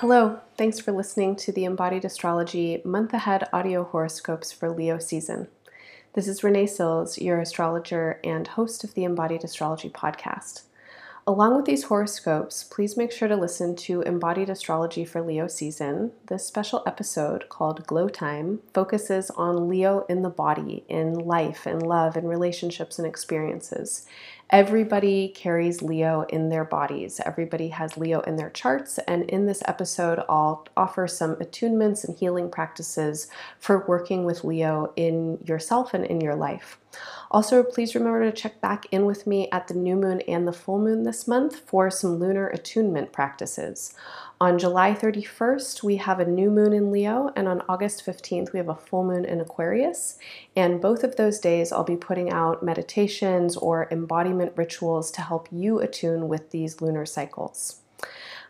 Hello, thanks for listening to the Embodied Astrology month ahead audio horoscopes for Leo season. This is Renee Sills, your astrologer and host of the Embodied Astrology podcast. Along with these horoscopes, please make sure to listen to Embodied Astrology for Leo season. This special episode called Glow Time focuses on Leo in the body, in life and love and relationships and experiences. Everybody carries Leo in their bodies. Everybody has Leo in their charts. And in this episode, I'll offer some attunements and healing practices for working with Leo in yourself and in your life. Also, please remember to check back in with me at the new moon and the full moon this month for some lunar attunement practices. On July 31st, we have a new moon in Leo, and on August 15th, we have a full moon in Aquarius. And both of those days, I'll be putting out meditations or embodiment rituals to help you attune with these lunar cycles.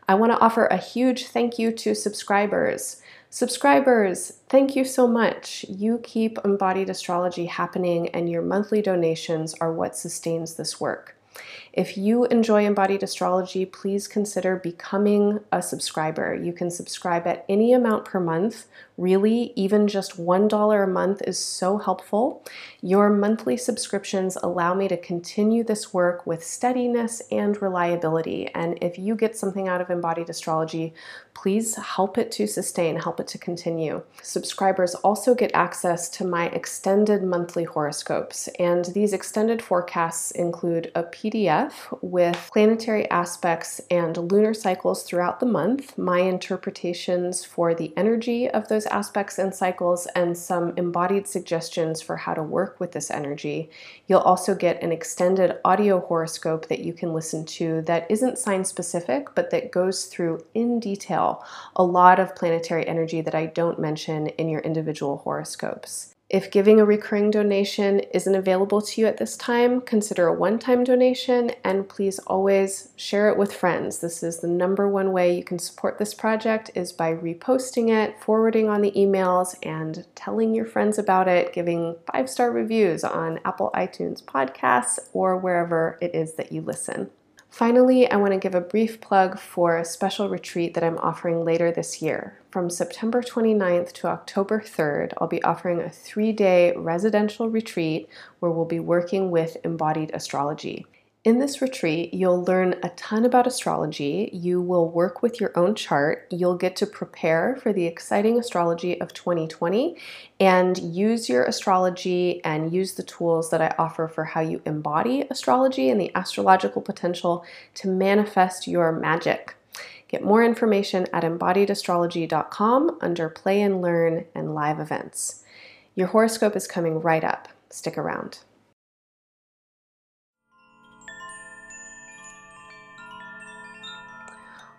I want to offer a huge thank you to subscribers. Subscribers, thank you so much. You keep embodied astrology happening, and your monthly donations are what sustains this work. If you enjoy embodied astrology, please consider becoming a subscriber. You can subscribe at any amount per month. Really, even just $1 a month is so helpful. Your monthly subscriptions allow me to continue this work with steadiness and reliability. And if you get something out of embodied astrology, please help it to sustain, help it to continue. Subscribers also get access to my extended monthly horoscopes, and these extended forecasts include a PDF with planetary aspects and lunar cycles throughout the month, my interpretations for the energy of those aspects and cycles, and some embodied suggestions for how to work with this energy. You'll also get an extended audio horoscope that you can listen to that isn't sign specific, but that goes through in detail detail a lot of planetary energy that I don't mention in your individual horoscopes. If giving a recurring donation isn't available to you at this time, consider a one time donation and please always share it with friends. This is the number one way you can support this project is by reposting it, forwarding on the emails, and telling your friends about it, giving five star reviews on Apple iTunes podcasts or wherever it is that you listen. Finally, I want to give a brief plug for a special retreat that I'm offering later this year. From September 29th to October 3rd, I'll be offering a three day residential retreat where we'll be working with embodied astrology. In this retreat, you'll learn a ton about astrology. You will work with your own chart. You'll get to prepare for the exciting astrology of 2020 and use your astrology and use the tools that I offer for how you embody astrology and the astrological potential to manifest your magic. Get more information at embodiedastrology.com under Play and Learn and Live Events. Your horoscope is coming right up. Stick around.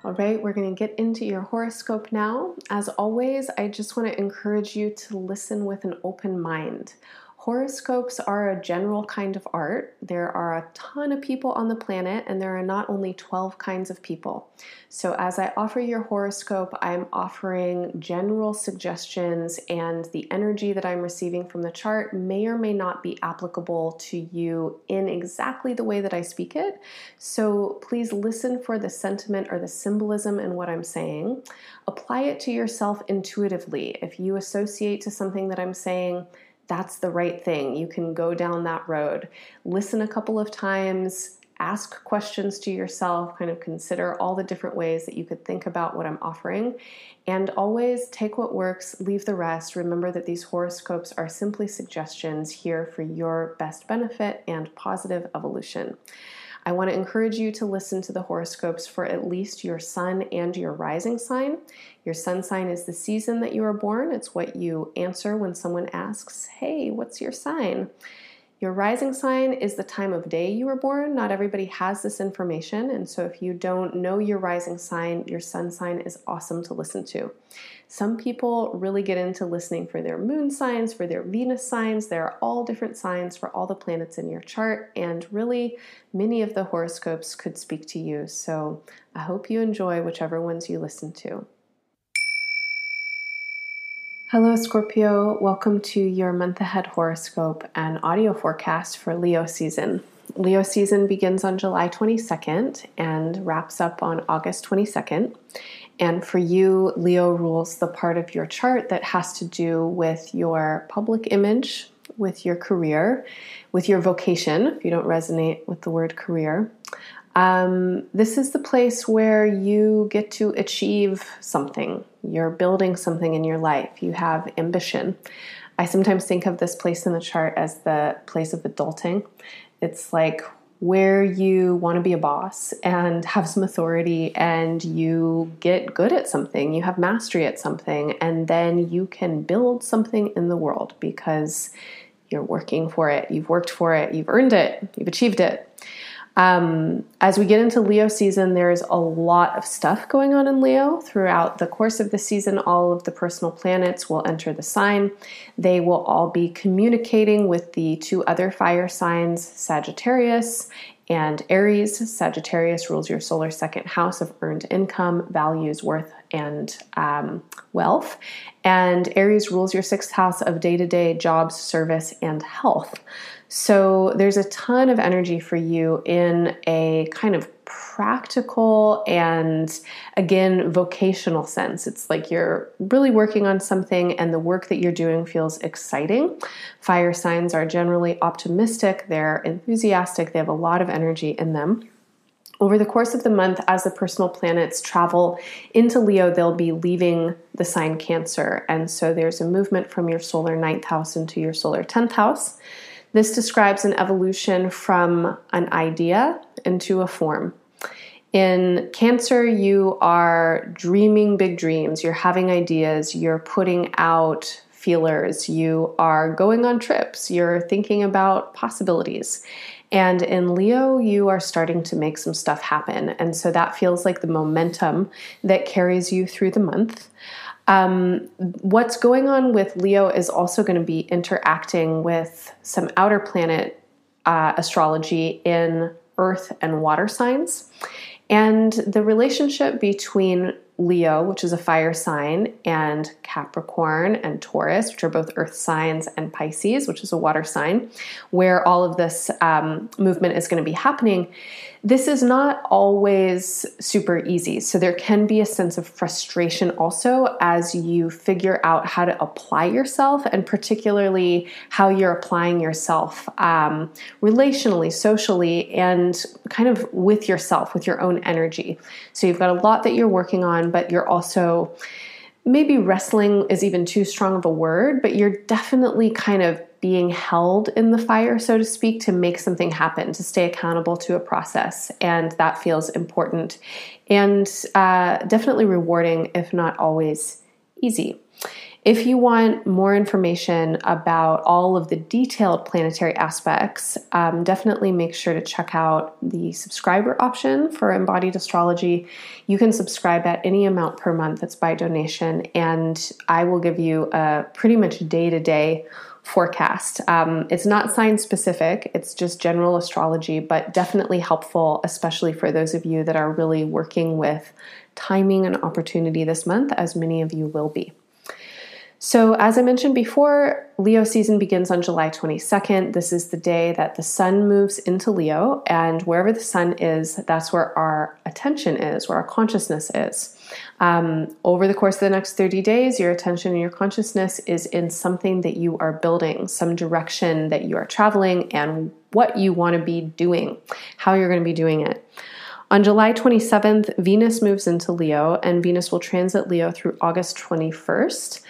All right, we're going to get into your horoscope now. As always, I just want to encourage you to listen with an open mind. Horoscopes are a general kind of art. There are a ton of people on the planet, and there are not only 12 kinds of people. So, as I offer your horoscope, I'm offering general suggestions, and the energy that I'm receiving from the chart may or may not be applicable to you in exactly the way that I speak it. So, please listen for the sentiment or the symbolism in what I'm saying. Apply it to yourself intuitively. If you associate to something that I'm saying, that's the right thing. You can go down that road. Listen a couple of times, ask questions to yourself, kind of consider all the different ways that you could think about what I'm offering, and always take what works, leave the rest. Remember that these horoscopes are simply suggestions here for your best benefit and positive evolution. I want to encourage you to listen to the horoscopes for at least your sun and your rising sign. Your sun sign is the season that you are born, it's what you answer when someone asks, Hey, what's your sign? Your rising sign is the time of day you were born. Not everybody has this information, and so if you don't know your rising sign, your sun sign is awesome to listen to. Some people really get into listening for their moon signs, for their Venus signs. There are all different signs for all the planets in your chart, and really many of the horoscopes could speak to you. So I hope you enjoy whichever ones you listen to. Hello, Scorpio. Welcome to your month ahead horoscope and audio forecast for Leo season. Leo season begins on July 22nd and wraps up on August 22nd. And for you, Leo rules the part of your chart that has to do with your public image, with your career, with your vocation, if you don't resonate with the word career. Um, this is the place where you get to achieve something. You're building something in your life. You have ambition. I sometimes think of this place in the chart as the place of adulting. It's like where you want to be a boss and have some authority and you get good at something, you have mastery at something, and then you can build something in the world because you're working for it, you've worked for it, you've earned it, you've achieved it. Um, as we get into Leo season, there's a lot of stuff going on in Leo. Throughout the course of the season, all of the personal planets will enter the sign. They will all be communicating with the two other fire signs, Sagittarius and Aries. Sagittarius rules your solar second house of earned income, values, worth, and um, wealth. And Aries rules your sixth house of day to day jobs, service, and health. So there's a ton of energy for you in a kind of practical and again vocational sense. It's like you're really working on something and the work that you're doing feels exciting. Fire signs are generally optimistic, they're enthusiastic, they have a lot of energy in them. Over the course of the month, as the personal planets travel into Leo, they'll be leaving the sign Cancer. And so there's a movement from your solar ninth house into your solar 10th house. This describes an evolution from an idea into a form. In Cancer, you are dreaming big dreams, you're having ideas, you're putting out feelers, you are going on trips, you're thinking about possibilities. And in Leo, you are starting to make some stuff happen. And so that feels like the momentum that carries you through the month. Um, what's going on with Leo is also going to be interacting with some outer planet uh, astrology in earth and water signs. And the relationship between Leo, which is a fire sign, and Capricorn and Taurus, which are both earth signs, and Pisces, which is a water sign, where all of this um, movement is going to be happening. This is not always super easy. So there can be a sense of frustration also as you figure out how to apply yourself and particularly how you're applying yourself um, relationally, socially, and kind of with yourself, with your own energy. So you've got a lot that you're working on, but you're also maybe wrestling is even too strong of a word, but you're definitely kind of being held in the fire, so to speak, to make something happen, to stay accountable to a process. And that feels important and uh, definitely rewarding, if not always easy. If you want more information about all of the detailed planetary aspects, um, definitely make sure to check out the subscriber option for embodied astrology. You can subscribe at any amount per month, it's by donation, and I will give you a pretty much day to day forecast. Um, it's not sign specific, it's just general astrology, but definitely helpful, especially for those of you that are really working with timing and opportunity this month, as many of you will be. So, as I mentioned before, Leo season begins on July 22nd. This is the day that the sun moves into Leo, and wherever the sun is, that's where our attention is, where our consciousness is. Um, over the course of the next 30 days, your attention and your consciousness is in something that you are building, some direction that you are traveling, and what you want to be doing, how you're going to be doing it. On July 27th, Venus moves into Leo, and Venus will transit Leo through August 21st.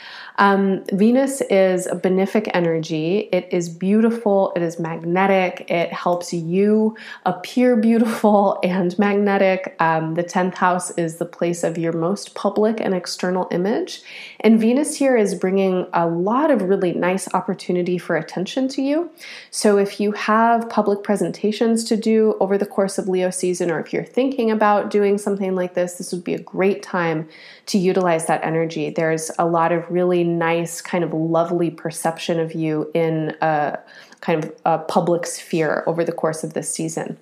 Um, Venus is a benefic energy. It is beautiful, it is magnetic, it helps you appear beautiful and magnetic. Um, the 10th house is the place of your most public and external image. And Venus here is bringing a lot of really nice opportunity for attention to you. So if you have public presentations to do over the course of Leo season, or if you're thinking about doing something like this, this would be a great time to utilize that energy. There's a lot of really nice, kind of lovely perception of you in a kind of a public sphere over the course of this season.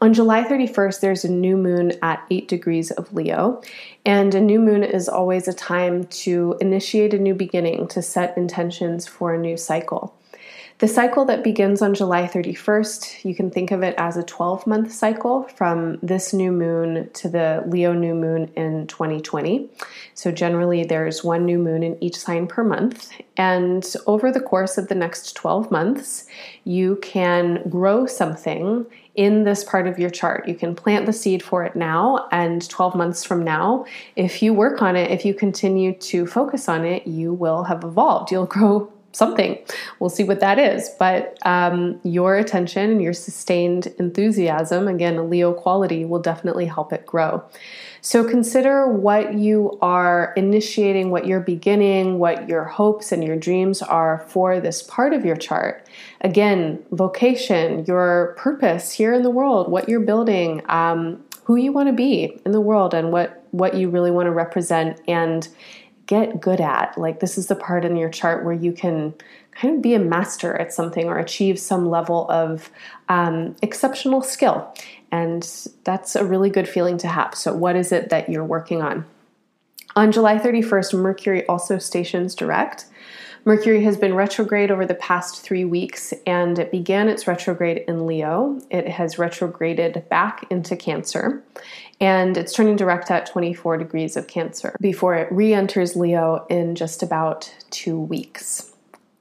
On July 31st, there's a new moon at 8 degrees of Leo, and a new moon is always a time to initiate a new beginning, to set intentions for a new cycle. The cycle that begins on July 31st, you can think of it as a 12 month cycle from this new moon to the Leo new moon in 2020. So, generally, there's one new moon in each sign per month. And over the course of the next 12 months, you can grow something in this part of your chart. You can plant the seed for it now, and 12 months from now, if you work on it, if you continue to focus on it, you will have evolved. You'll grow something. We'll see what that is. But um, your attention and your sustained enthusiasm, again, a Leo quality, will definitely help it grow. So consider what you are initiating, what you're beginning, what your hopes and your dreams are for this part of your chart. Again, vocation, your purpose here in the world, what you're building, um, who you want to be in the world, and what what you really want to represent and get good at. Like, this is the part in your chart where you can kind of be a master at something or achieve some level of um, exceptional skill. And that's a really good feeling to have. So, what is it that you're working on? On July 31st, Mercury also stations direct. Mercury has been retrograde over the past three weeks and it began its retrograde in Leo. It has retrograded back into Cancer and it's turning direct at 24 degrees of Cancer before it re enters Leo in just about two weeks.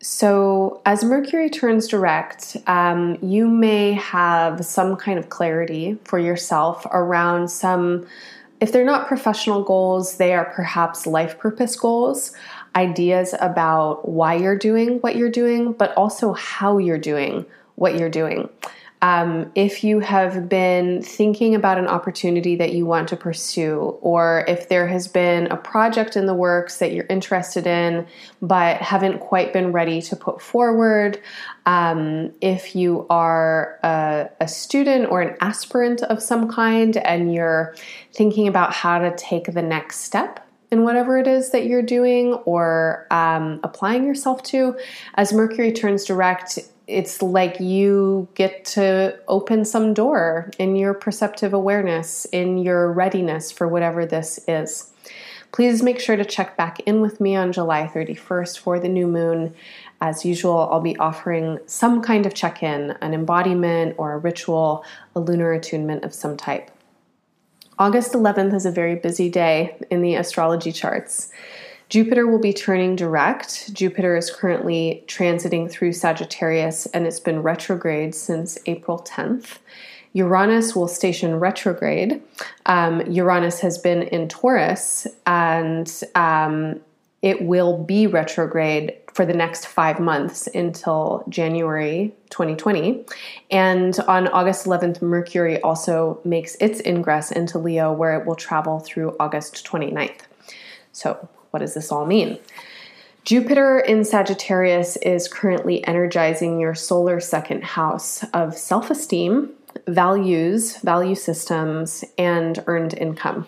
So, as Mercury turns direct, um, you may have some kind of clarity for yourself around some, if they're not professional goals, they are perhaps life purpose goals ideas about why you're doing what you're doing, but also how you're doing what you're doing. Um, if you have been thinking about an opportunity that you want to pursue, or if there has been a project in the works that you're interested in but haven't quite been ready to put forward, um, if you are a, a student or an aspirant of some kind and you're thinking about how to take the next step in whatever it is that you're doing or um, applying yourself to. As Mercury turns direct, it's like you get to open some door in your perceptive awareness, in your readiness for whatever this is. Please make sure to check back in with me on July 31st for the new moon. As usual, I'll be offering some kind of check in, an embodiment or a ritual, a lunar attunement of some type. August 11th is a very busy day in the astrology charts. Jupiter will be turning direct. Jupiter is currently transiting through Sagittarius and it's been retrograde since April 10th. Uranus will station retrograde. Um, Uranus has been in Taurus and um, it will be retrograde for the next five months until January 2020. And on August 11th, Mercury also makes its ingress into Leo, where it will travel through August 29th. So, what does this all mean? Jupiter in Sagittarius is currently energizing your solar second house of self esteem, values, value systems, and earned income.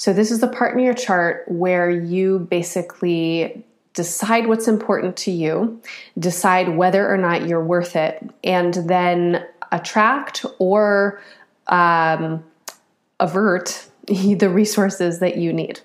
So, this is the part in your chart where you basically decide what's important to you, decide whether or not you're worth it, and then attract or um, avert the resources that you need.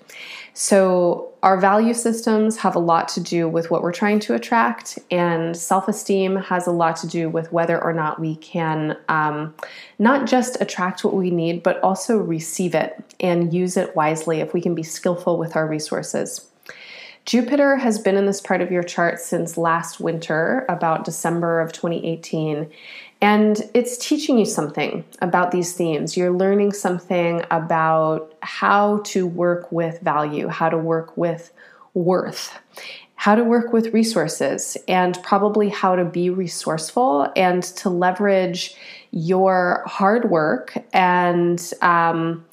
So, our value systems have a lot to do with what we're trying to attract, and self esteem has a lot to do with whether or not we can um, not just attract what we need, but also receive it and use it wisely if we can be skillful with our resources. Jupiter has been in this part of your chart since last winter, about December of 2018, and it's teaching you something about these themes. You're learning something about how to work with value, how to work with worth, how to work with resources, and probably how to be resourceful and to leverage your hard work and um,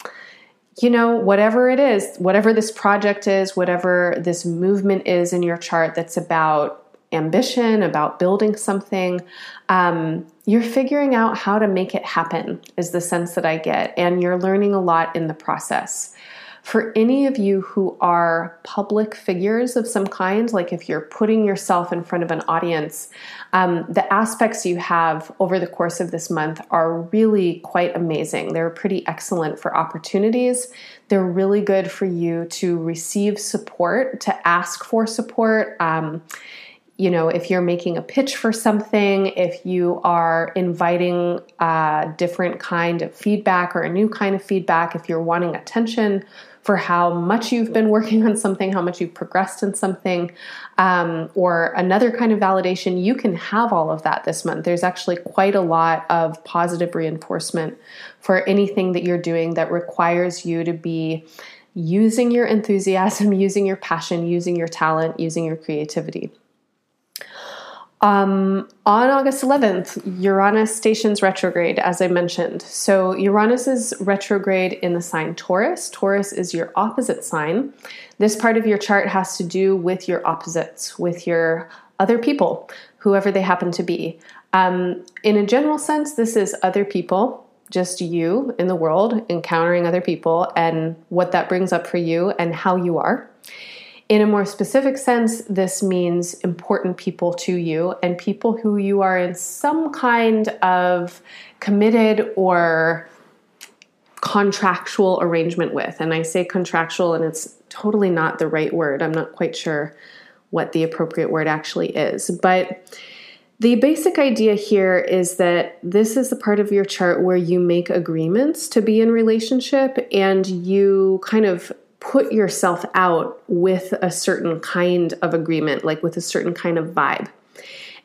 you know, whatever it is, whatever this project is, whatever this movement is in your chart that's about ambition, about building something, um, you're figuring out how to make it happen, is the sense that I get. And you're learning a lot in the process. For any of you who are public figures of some kind, like if you're putting yourself in front of an audience, um, the aspects you have over the course of this month are really quite amazing. They're pretty excellent for opportunities. They're really good for you to receive support, to ask for support. Um, you know, if you're making a pitch for something, if you are inviting a different kind of feedback or a new kind of feedback, if you're wanting attention for how much you've been working on something, how much you've progressed in something, um, or another kind of validation, you can have all of that this month. There's actually quite a lot of positive reinforcement for anything that you're doing that requires you to be using your enthusiasm, using your passion, using your talent, using your creativity. Um, on August 11th, Uranus stations retrograde, as I mentioned. So, Uranus is retrograde in the sign Taurus. Taurus is your opposite sign. This part of your chart has to do with your opposites, with your other people, whoever they happen to be. Um, in a general sense, this is other people, just you in the world, encountering other people, and what that brings up for you and how you are. In a more specific sense, this means important people to you and people who you are in some kind of committed or contractual arrangement with. And I say contractual, and it's totally not the right word. I'm not quite sure what the appropriate word actually is. But the basic idea here is that this is the part of your chart where you make agreements to be in relationship and you kind of put yourself out with a certain kind of agreement, like with a certain kind of vibe.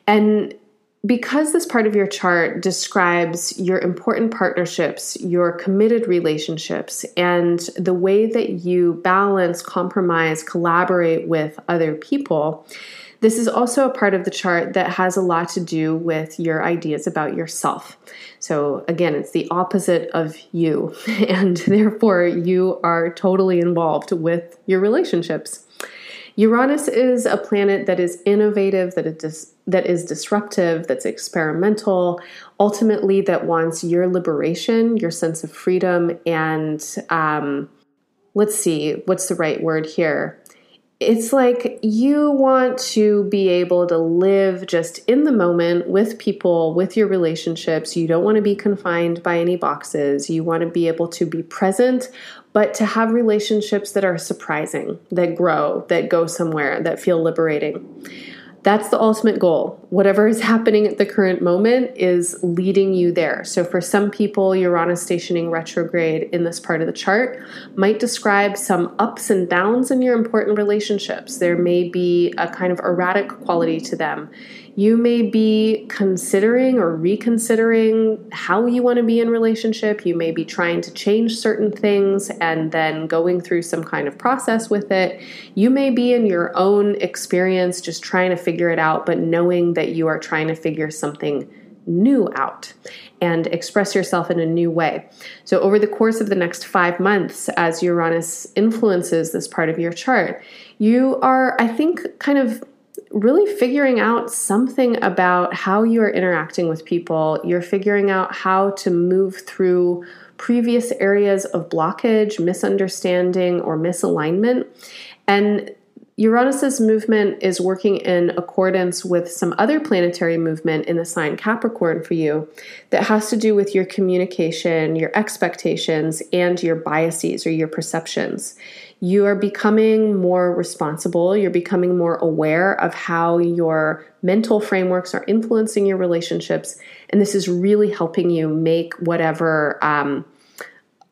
And because this part of your chart describes your important partnerships, your committed relationships, and the way that you balance, compromise, collaborate with other people, this is also a part of the chart that has a lot to do with your ideas about yourself. So, again, it's the opposite of you, and therefore you are totally involved with your relationships. Uranus is a planet that is innovative, that is, dis- that is disruptive, that's experimental, ultimately, that wants your liberation, your sense of freedom, and um, let's see, what's the right word here? It's like you want to be able to live just in the moment with people, with your relationships. You don't want to be confined by any boxes. You want to be able to be present, but to have relationships that are surprising, that grow, that go somewhere, that feel liberating. That's the ultimate goal. Whatever is happening at the current moment is leading you there. So, for some people, Uranus stationing retrograde in this part of the chart might describe some ups and downs in your important relationships. There may be a kind of erratic quality to them. You may be considering or reconsidering how you want to be in relationship. You may be trying to change certain things and then going through some kind of process with it. You may be in your own experience just trying to figure it out, but knowing that you are trying to figure something new out and express yourself in a new way. So, over the course of the next five months, as Uranus influences this part of your chart, you are, I think, kind of really figuring out something about how you are interacting with people. You're figuring out how to move through previous areas of blockage, misunderstanding, or misalignment. And Uranus's movement is working in accordance with some other planetary movement in the sign Capricorn for you that has to do with your communication, your expectations, and your biases or your perceptions you are becoming more responsible. You're becoming more aware of how your mental frameworks are influencing your relationships. And this is really helping you make whatever um,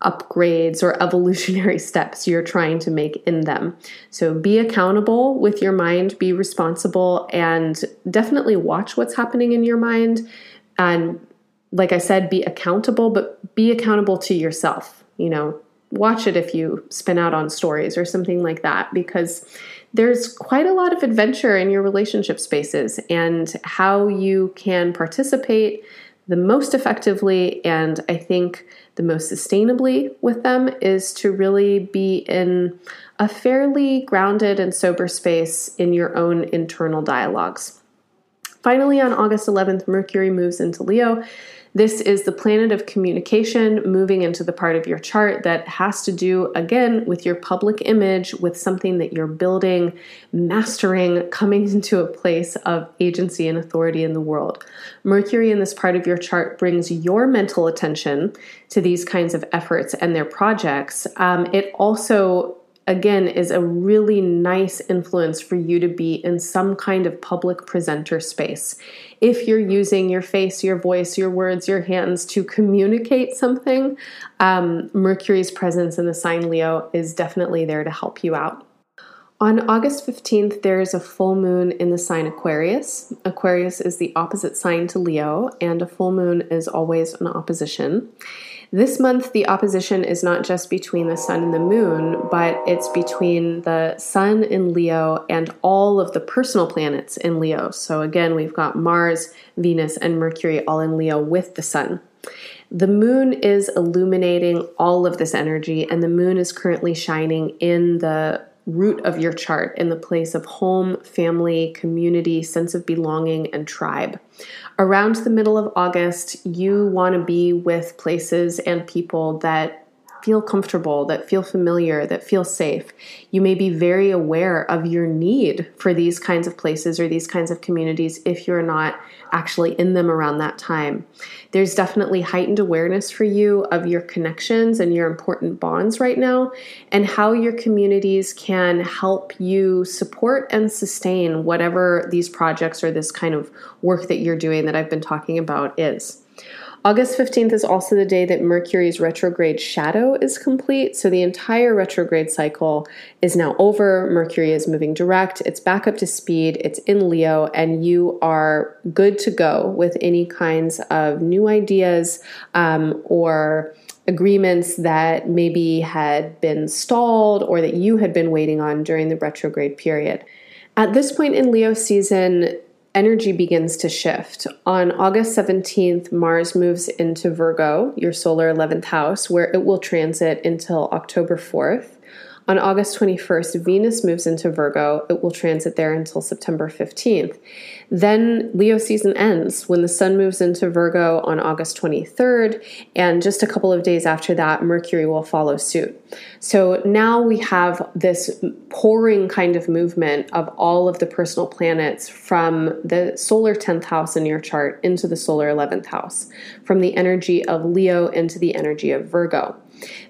upgrades or evolutionary steps you're trying to make in them. So be accountable with your mind, be responsible, and definitely watch what's happening in your mind. And like I said, be accountable, but be accountable to yourself. You know, watch it if you spin out on stories or something like that because there's quite a lot of adventure in your relationship spaces and how you can participate the most effectively and I think the most sustainably with them is to really be in a fairly grounded and sober space in your own internal dialogues. Finally, on August 11th, Mercury moves into Leo this is the planet of communication moving into the part of your chart that has to do, again, with your public image, with something that you're building, mastering, coming into a place of agency and authority in the world. Mercury in this part of your chart brings your mental attention to these kinds of efforts and their projects. Um, it also again is a really nice influence for you to be in some kind of public presenter space. If you're using your face, your voice, your words, your hands to communicate something, um, Mercury's presence in the sign Leo is definitely there to help you out. On August 15th, there is a full moon in the sign Aquarius. Aquarius is the opposite sign to Leo, and a full moon is always an opposition. This month, the opposition is not just between the sun and the moon, but it's between the sun in Leo and all of the personal planets in Leo. So, again, we've got Mars, Venus, and Mercury all in Leo with the sun. The moon is illuminating all of this energy, and the moon is currently shining in the root of your chart in the place of home, family, community, sense of belonging, and tribe. Around the middle of August, you want to be with places and people that feel comfortable, that feel familiar, that feel safe. You may be very aware of your need for these kinds of places or these kinds of communities if you're not actually in them around that time. There's definitely heightened awareness for you of your connections and your important bonds right now, and how your communities can help you support and sustain whatever these projects or this kind of work that you're doing that I've been talking about is. August 15th is also the day that Mercury's retrograde shadow is complete. So the entire retrograde cycle is now over. Mercury is moving direct. It's back up to speed. It's in Leo, and you are good to go with any kinds of new ideas um, or agreements that maybe had been stalled or that you had been waiting on during the retrograde period. At this point in Leo season, energy begins to shift. On August 17th, Mars moves into Virgo, your solar 11th house, where it will transit until October 4th. On August 21st, Venus moves into Virgo. It will transit there until September 15th. Then Leo season ends when the sun moves into Virgo on August 23rd, and just a couple of days after that, Mercury will follow suit. So now we have this pouring kind of movement of all of the personal planets from the solar 10th house in your chart into the solar 11th house, from the energy of Leo into the energy of Virgo.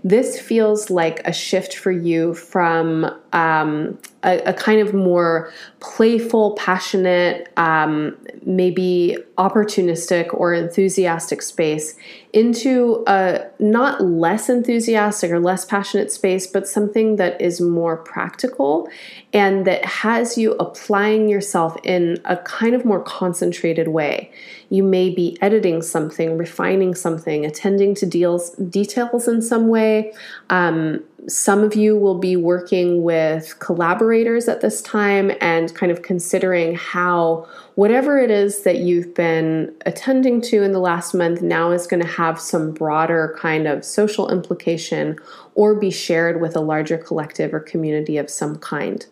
This feels like a shift for you from um, a, a, kind of more playful, passionate, um, maybe opportunistic or enthusiastic space into a not less enthusiastic or less passionate space, but something that is more practical and that has you applying yourself in a kind of more concentrated way. You may be editing something, refining something, attending to deals, details in some way. Um, some of you will be working with collaborators at this time and kind of considering how whatever it is that you've been attending to in the last month now is going to have some broader kind of social implication or be shared with a larger collective or community of some kind.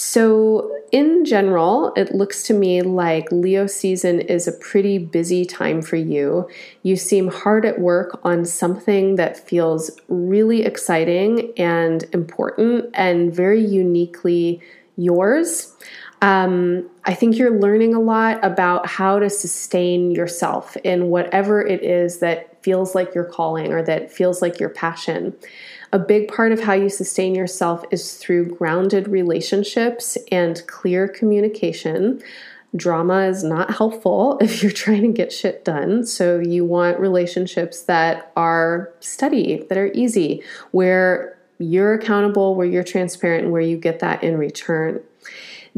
So, in general, it looks to me like Leo season is a pretty busy time for you. You seem hard at work on something that feels really exciting and important and very uniquely yours. Um, I think you're learning a lot about how to sustain yourself in whatever it is that feels like your calling or that feels like your passion. A big part of how you sustain yourself is through grounded relationships and clear communication. Drama is not helpful if you're trying to get shit done. So, you want relationships that are steady, that are easy, where you're accountable, where you're transparent, and where you get that in return.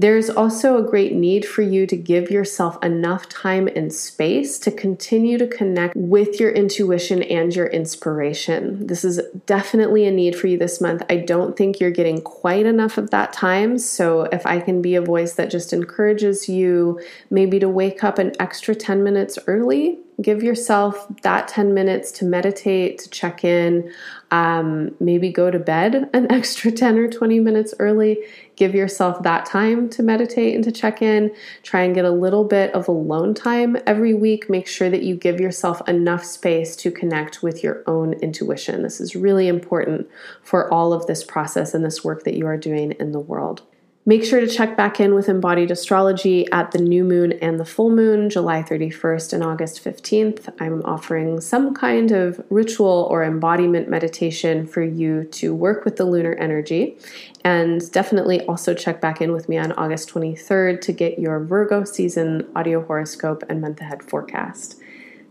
There's also a great need for you to give yourself enough time and space to continue to connect with your intuition and your inspiration. This is definitely a need for you this month. I don't think you're getting quite enough of that time. So, if I can be a voice that just encourages you maybe to wake up an extra 10 minutes early give yourself that 10 minutes to meditate, to check in, um, maybe go to bed an extra 10 or 20 minutes early. Give yourself that time to meditate and to check in. Try and get a little bit of alone time every week. Make sure that you give yourself enough space to connect with your own intuition. This is really important for all of this process and this work that you are doing in the world. Make sure to check back in with embodied astrology at the new moon and the full moon, July 31st and August 15th. I'm offering some kind of ritual or embodiment meditation for you to work with the lunar energy. And definitely also check back in with me on August 23rd to get your Virgo season audio horoscope and month ahead forecast.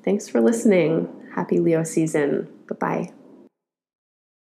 Thanks for listening. Happy Leo season. Bye bye.